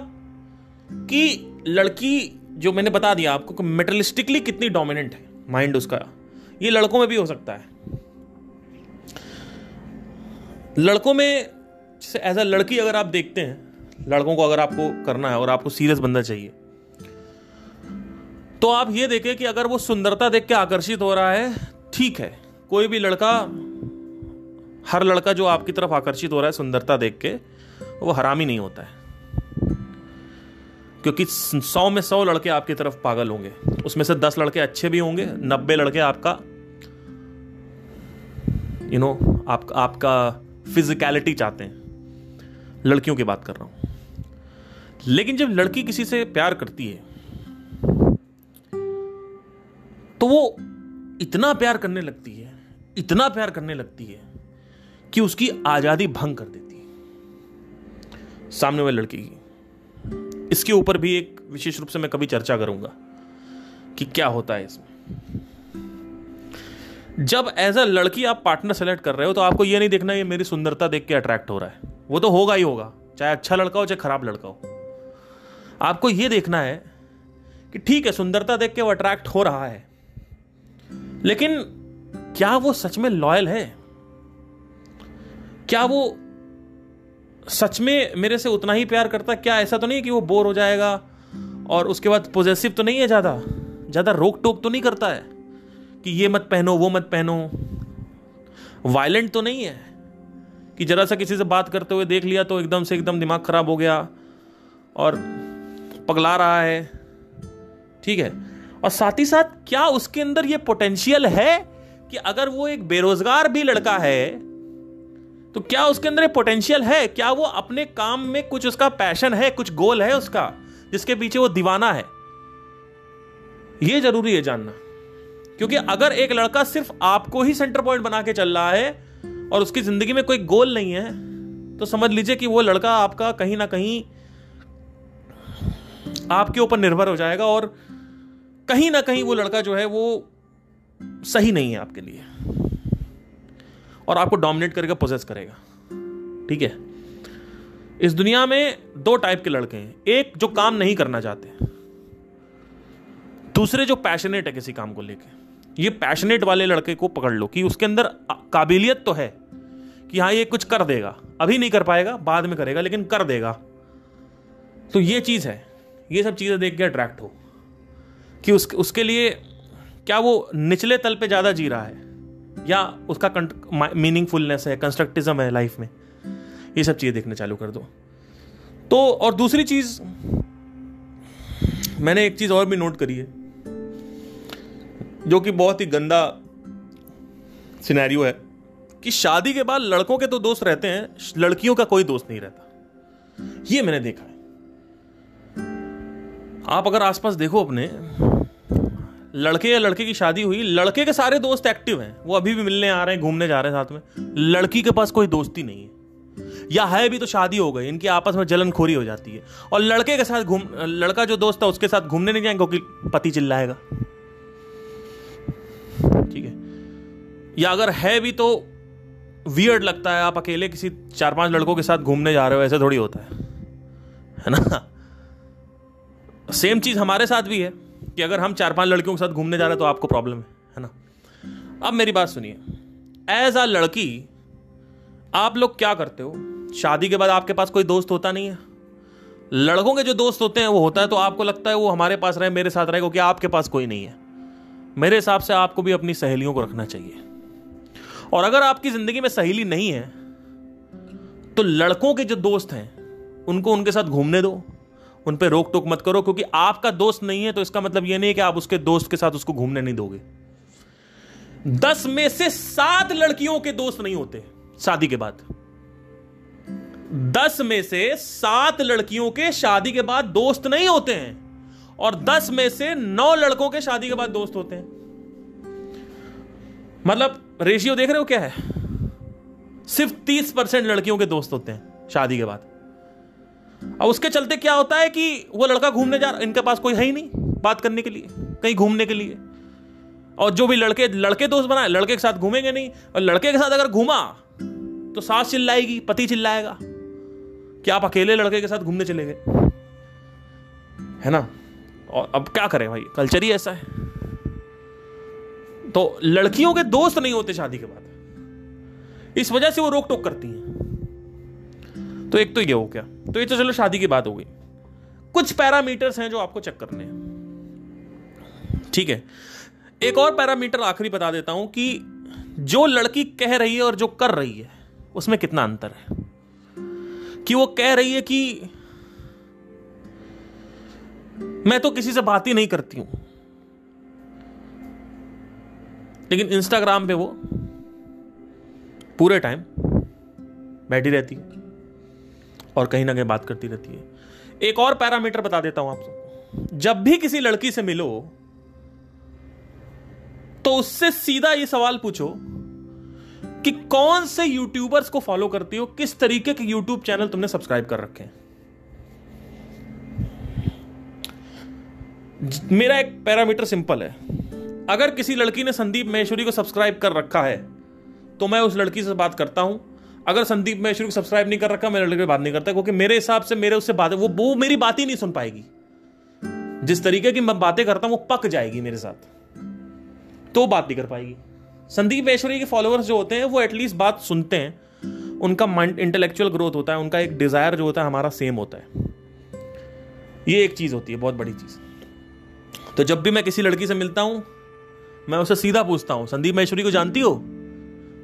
कि लड़की, जो मैंने बता दिया आपको कि मेटलिस्टिकली कितनी डोमिनेंट है माइंड उसका, ये लड़कों में भी हो सकता है। लड़कों में, जैसे एज अ लड़की अगर आप देखते हैं, लड़कों को अगर आपको करना है और आपको सीरियस बंदा चाहिए तो आप ये देखें कि अगर वो सुंदरता देख के आकर्षित हो रहा है ठीक है। कोई भी लड़का हर लड़का जो आपकी तरफ़ आकर्षित हो रहा है सुंदरता देख के वो हरामी नहीं होता है। क्योंकि सौ में सौ लड़के आपकी तरफ़ पागल होंगे। उसमें से दस लड़के अच्छे भी होंगे नब्बे लड़के आपका यू you नो know, आप, आपका फिजिकलिटी चाहते हैं। लड़कियों की बात कर रहा हूँ। लेकिन जब लड़की किसी से प्यार करती है तो वो इतना प्यार करने लगती है, इतना प्यार करने लगती है कि उसकी आज़ादी भंग कर देती है। सामने वाली लड़की की। इसके ऊपर भी एक विशेष रूप से मैं कभी चर्चा करूँगा कि क्या होता है इसमें। जब एज अ लड़की आप पार्टनर सेलेक्ट कर रहे हो तो आपको यह नहीं देखना ये मेरी सुंदरता देख के अट्रैक्ट हो रहा है। वो तो होगा ही होगा, चाहे अच्छा लड़का हो, चाहे खराब लड़का हो। आपको यह देखना है कि ठीक है, सुंदरता देख के वो अट्रैक्ट हो रहा है लेकिन क्या वो सच में लॉयल है? क्या वो सच में मेरे से उतना ही प्यार करता? क्या ऐसा तो नहीं कि वो बोर हो जाएगा और उसके बाद पॉजिटिव तो नहीं है ज़्यादा? ज़्यादा रोक टोक तो नहीं करता है कि ये मत पहनो, वो मत पहनो। वायलेंट तो नहीं है कि जरा सा किसी से बात करते हुए देख लिया तो एकदम से एकदम दिमाग खराब हो गया और पगला रहा है। ठीक है। और साथ ही साथ, क्या उसके अंदर ये पोटेंशियल है कि अगर वो एक बेरोजगार भी लड़का है तो क्या उसके अंदर पोटेंशियल है? क्या वो अपने काम में कुछ उसका पैशन है, कुछ गोल है उसका, जिसके पीछे वो दीवाना है? ये ज़रूरी है जानना। क्योंकि अगर एक लड़का सिर्फ़ आपको ही सेंटर पॉइंट बना के चल रहा है और उसकी ज़िंदगी में कोई गोल नहीं है तो समझ लीजिए कि वो लड़का आपका कहीं ना कहीं आपके ऊपर निर्भर हो जाएगा और कहीं ना कहीं वो लड़का जो है वो सही नहीं है आपके लिए। और आपको डोमिनेट करके पोजेस करेगा। ठीक है? इस दुनिया में दो टाइप के लड़के हैं। एक जो काम नहीं करना चाहते, दूसरे जो पैशनेट है किसी काम को लेके। ये पैशनेट वाले लड़के को पकड़ लो कि उसके अंदर काबिलियत तो है कि हाँ ये कुछ कर देगा। अभी नहीं कर पाएगा, बाद में करेगा, लेकिन कर देगा। तो ये चीज़ है। ये सब चीज़ें देख के अट्रैक्ट हो। कि उस, उसके लिए क्या वो निचले तल पे ज़्यादा जी रहा है? या उसका मीनिंगफुलनेस है कंस्ट्रक्टिज्म है लाइफ में? ये सब चीज़ें देखने चालू कर दो। तो और दूसरी चीज़ मैंने एक चीज़ और भी नोट करी है जो कि बहुत ही गंदा सिनेरियो है कि शादी के बाद लड़कों के तो दोस्त रहते हैं लड़कियों का कोई दोस्त नहीं रहता। ये मैंने देखा है। आप अगर आसपास देखो अपने लड़के या लड़के की शादी हुई, लड़के के सारे दोस्त एक्टिव हैं, वो अभी भी मिलने आ रहे हैं, घूमने जा रहे हैं साथ में। लड़की के पास कोई दोस्ती नहीं है। या है भी तो शादी हो गई, इनकी आपस में जलनखोरी हो जाती है। और लड़के के साथ घूम, लड़का जो दोस्त है उसके साथ घूमने नहीं जाएँगे, क्योंकि पति चिल्लाएगा। ठीक है? या अगर है भी तो वियर्ड लगता है, आप अकेले किसी चार पाँच लड़कों के साथ घूमने जा रहे हो, ऐसे थोड़ी होता है। है ना? सेम चीज़ हमारे साथ भी है। कि अगर हम चार पाँच लड़कियों के साथ घूमने जा रहे हैं तो आपको प्रॉब्लम है है ना? अब मेरी बात सुनिए। एज आ लड़की, आप लोग क्या करते हो? शादी के बाद आपके पास कोई दोस्त होता नहीं है। लड़कों के जो दोस्त होते हैं, वो होता है तो आपको लगता है वो हमारे पास रहे, मेरे साथ रहे, क्योंकि आपके पास कोई नहीं है। मेरे हिसाब से आपको भी अपनी सहेलियों को रखना चाहिए। और अगर आपकी ज़िंदगी में सहेली नहीं है तो लड़कों के जो दोस्त हैं, उनको उनके साथ घूमने दो। उन पर रोक टोक मत करो, क्योंकि आपका दोस्त नहीं है तो इसका मतलब यह नहीं है कि आप उसके दोस्त के साथ उसको घूमने नहीं दोगे। दस में से सात लड़कियों के दोस्त नहीं होते, शादी के बाद। दस में से सात लड़कियों के शादी के बाद दोस्त नहीं होते हैं, और दस में से नौ लड़कों के शादी के बाद दोस्त होते हैं। मतलब रेशियो देख रहे हो क्या है? सिर्फ़ तीस परसेंट लड़कियों के दोस्त होते हैं, शादी के बाद। अब उसके चलते क्या होता है कि वो लड़का घूमने जा रहा इनके पास कोई है ही नहीं बात करने के लिए, कहीं घूमने के लिए। और जो भी लड़के लड़के दोस्त बनाए लड़के के साथ घूमेंगे नहीं, और लड़के के साथ अगर घूमा तो सास चिल्लाएगी, पति चिल्लाएगा, कि आप अकेले लड़के के साथ घूमने चले गए। है ना? और अब क्या करें भाई, कल्चर ही ऐसा है। तो लड़कियों के दोस्त नहीं होते शादी के बाद। इस वजह से वो रोक टोक करती हैं। तो एक तो ये हो गया। तो ये तो चलो शादी की बात हो गई। कुछ पैरामीटर्स हैं जो आपको चेक करने हैं। ठीक है। एक और पैरामीटर आखिरी बता देता हूँ कि जो लड़की कह रही है और जो कर रही है, उसमें कितना अंतर है? कि वो कह रही है कि मैं तो किसी से बात ही नहीं करती हूँ। लेकिन इंस्टाग्राम पे वो पूरे टाइम बैठी रहती है। और कहीं ना कहीं बात करती रहती है। एक और पैरामीटर बता देता हूँ आपको जब भी किसी लड़की से मिलो तो उससे सीधा ये सवाल पूछो कि कौन से यूट्यूबर्स को फॉलो करती हो, किस तरीके के यूट्यूब चैनल तुमने सब्सक्राइब कर रखे हैं? मेरा एक पैरामीटर सिंपल है। अगर किसी लड़की ने संदीप महेश्वरी को सब्सक्राइब कर रखा है तो मैं उस लड़की से बात करता हूँ अगर संदीप महेश्वरी को सब्सक्राइब नहीं कर रखा, मेरे लड़के बात नहीं करता, क्योंकि मेरे हिसाब से मेरे उससे बात, वो वो मेरी बात ही नहीं सुन पाएगी। जिस तरीके की मैं बातें करता हूँ, वो पक जाएगी मेरे साथ। तो बात नहीं कर पाएगी। संदीप महेश्वरी के फॉलोअर्स जो होते हैं, वो एटलीस्ट बात सुनते हैं। उनका माइंड इंटेलेक्चुअल ग्रोथ होता है, उनका एक डिज़ायर जो होता है, हमारा सेम होता है। ये एक चीज़ होती है, बहुत बड़ी चीज़। तो जब भी मैं किसी लड़की से मिलता हूँ, मैं उसे सीधा पूछता हूँ, संदीप महेश्वरी को जानती हो?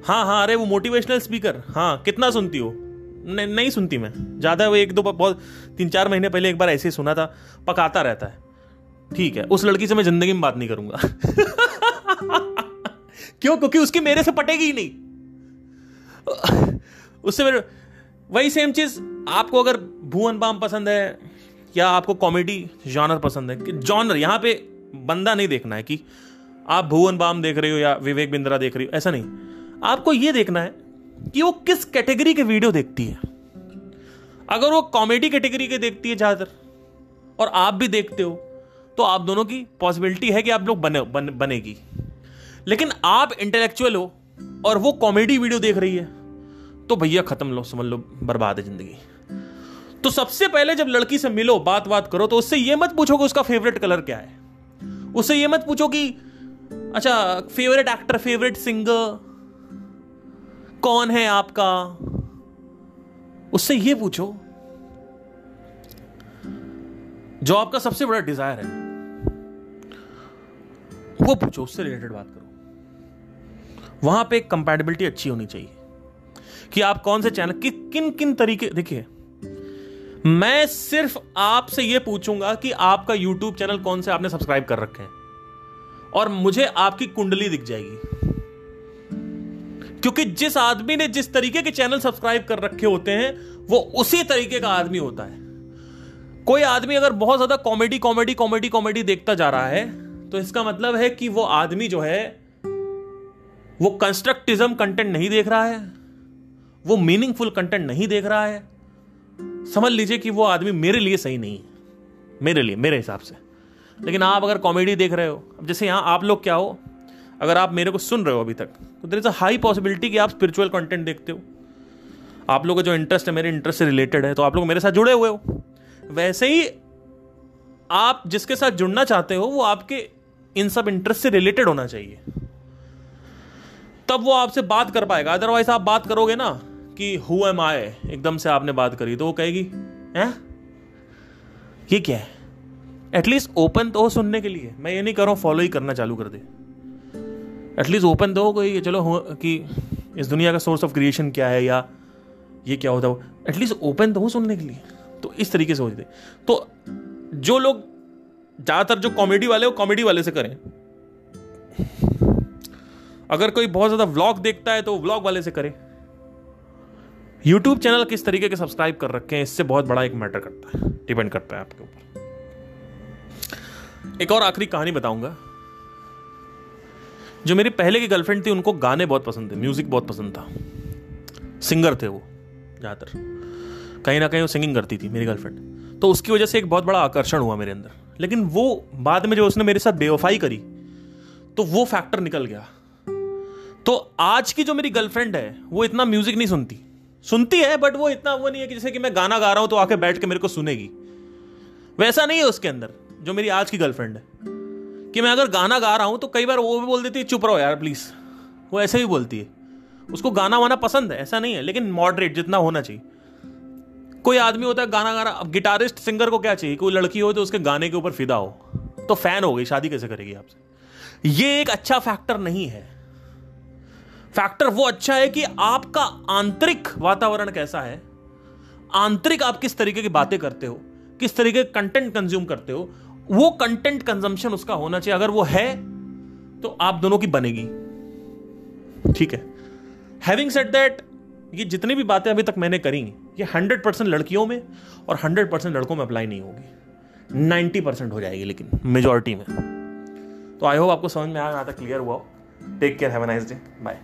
हाँ हाँ अरे वो मोटिवेशनल स्पीकर हाँ कितना सुनती हो? नहीं नहीं सुनती मैं। ज़्यादा वो एक दो बहुत, तीन चार महीने पहले एक बार ऐसे ही सुना था, पकाता रहता है। ठीक है, उस लड़की से मैं ज़िंदगी में बात नहीं करूँगा। क्यों? क्योंकि उसकी मेरे से पटेगी ही नहीं। उससे मेरे वही सेम चीज़, आपको अगर भुवन बाम पसंद है, या आपको कॉमेडी जॉनर पसंद है जॉनर यहाँ पे बंदा नहीं देखना है कि आप भुवन बाम देख रहे हो या विवेक बिंद्रा देख रही हो, ऐसा नहीं। आपको यह देखना है कि वो किस कैटेगरी के वीडियो देखती है। अगर वो कॉमेडी कैटेगरी के देखती है ज़्यादातर और आप भी देखते हो तो आप दोनों की पॉसिबिलिटी है कि आप लोग बने बन, बनेगी। लेकिन आप इंटेलेक्चुअल हो और वो कॉमेडी वीडियो देख रही है तो भैया खत्म लो समझ लो बर्बाद है ज़िंदगी। तो सबसे पहले जब लड़की से मिलो बात बात करो तो उससे ये मत पूछो कि उसका फेवरेट कलर क्या है। उससे ये मत पूछो कि अच्छा फेवरेट एक्टर फेवरेट सिंगर कौन है आपका? उससे ये पूछो। जो आपका सबसे बड़ा डिज़ायर है वो पूछो उससे रिलेटेड बात करो। वहाँ पे कंपैटिबिलिटी अच्छी होनी चाहिए कि आप कौन से चैनल कि, किन किन तरीके देखिए मैं सिर्फ़ आपसे यह पूछूँगा कि आपका यूट्यूब चैनल कौन से आपने सब्सक्राइब कर रखे हैं और मुझे आपकी कुंडली दिख जाएगी। क्योंकि जिस आदमी ने जिस तरीके के चैनल सब्सक्राइब कर रखे होते हैं, वो उसी तरीके का आदमी होता है। कोई आदमी अगर बहुत ज़्यादा कॉमेडी कॉमेडी कॉमेडी कॉमेडी देखता जा रहा है तो इसका मतलब है कि वो आदमी जो है, वो कंस्ट्रक्टिज्म कंटेंट नहीं देख रहा है, वो मीनिंगफुल कंटेंट नहीं देख रहा है। समझ लीजिए कि वो आदमी मेरे लिए सही नहीं है, मेरे लिए, मेरे हिसाब से। लेकिन आप अगर कॉमेडी देख रहे हो जैसे यहाँ आप लोग क्या हो अगर आप मेरे को सुन रहे हो अभी तक तो there is a high possibility कि आप स्पिरिचुअल कंटेंट देखते हो। आप लोगों का जो इंटरेस्ट है, मेरे इंटरेस्ट से रिलेटेड है तो आप लोग मेरे साथ जुड़े हुए हो। वैसे ही आप जिसके साथ जुड़ना चाहते हो, वो आपके इन सब इंटरेस्ट से रिलेटेड होना चाहिए। तब वो आपसे बात कर पाएगा। अदरवाइज़ आप बात करोगे ना कि हु एम आई एकदम से आपने बात करी तो वो कहेगी, हैं? ये क्या है? एटलीस्ट ओपन तो हो सुनने के लिए। मैं ये नहीं कर रहा हूँ फॉलो ही करना चालू कर दे। एटलीस्ट ओपन हो कोई चलो हो, कि इस दुनिया का सोर्स ऑफ़ क्रिएशन क्या है या ये क्या होता है एटलीस्ट ओपन तो हो सुनने के लिए। तो इस तरीके से हो जाते। तो जो लोग, ज़्यादातर जो कॉमेडी वाले हो कॉमेडी वाले से करें। अगर कोई बहुत ज़्यादा व्लॉग देखता है तो व्लॉग वाले से करें। यूट्यूब चैनल किस तरीके के सब्सक्राइब कर रखे हैं, इससे बहुत बड़ा एक मैटर करता है। डिपेंड करता है आपके ऊपर। एक और आखिरी कहानी बताऊँगा। जो मेरी पहले की गर्लफ्रेंड थी, उनको गाने बहुत पसंद थे म्यूज़िक बहुत पसंद था। सिंगर थे वो, ज़्यादातर। कहीं ना कहीं वो सिंगिंग करती थी मेरी गर्लफ्रेंड तो उसकी वजह से एक बहुत बड़ा आकर्षण हुआ मेरे अंदर। लेकिन वो बाद में जो उसने मेरे साथ बेवफाई करी तो वो फैक्टर निकल गया। तो आज की जो मेरी गर्लफ्रेंड है, वो इतना म्यूज़िक नहीं सुनती। सुनती है बट वो इतना वो नहीं है कि जैसे कि मैं गाना गा रहा हूँ तो आके बैठ के मेरे को सुनेगी। वैसा नहीं है उसके अंदर, जो मेरी आज की गर्लफ्रेंड है। कि मैं अगर गाना गा रहा हूँ तो कई बार वो भी बोल देती है, चुप रहो यार प्लीज़ वो ऐसे ही बोलती है। उसको गाना वाना पसंद है, ऐसा नहीं है, लेकिन मॉडरेट जितना होना चाहिए। कोई आदमी होता है, गाना गाना अब गिटारिस्ट सिंगर को क्या चाहिए? कोई लड़की हो तो उसके गाने के ऊपर फिदा हो तो फ़ैन हो गई, शादी कैसे करेगी आपसे? ये एक अच्छा फैक्टर नहीं है। फैक्टर वो अच्छा है कि आपका आंतरिक वातावरण कैसा है, आंतरिक आप किस तरीके की बातें करते हो, किस तरीके कंटेंट कंज्यूम करते हो वो कंटेंट कंजम्पशन उसका होना चाहिए। अगर वो है तो आप दोनों की बनेगी। ठीक है? हैविंग सेट दैट ये जितनी भी बातें अभी तक मैंने करी, ये हंड्रेड परसेंट लड़कियों में और हंड्रेड परसेंट लड़कों में अप्लाई नहीं होगी। नाइन्टी परसेंट हो जाएगी, लेकिन मेजोरिटी में। तो आई होप आपको समझ में आया तक क्लियर हुआ take care have nice day bye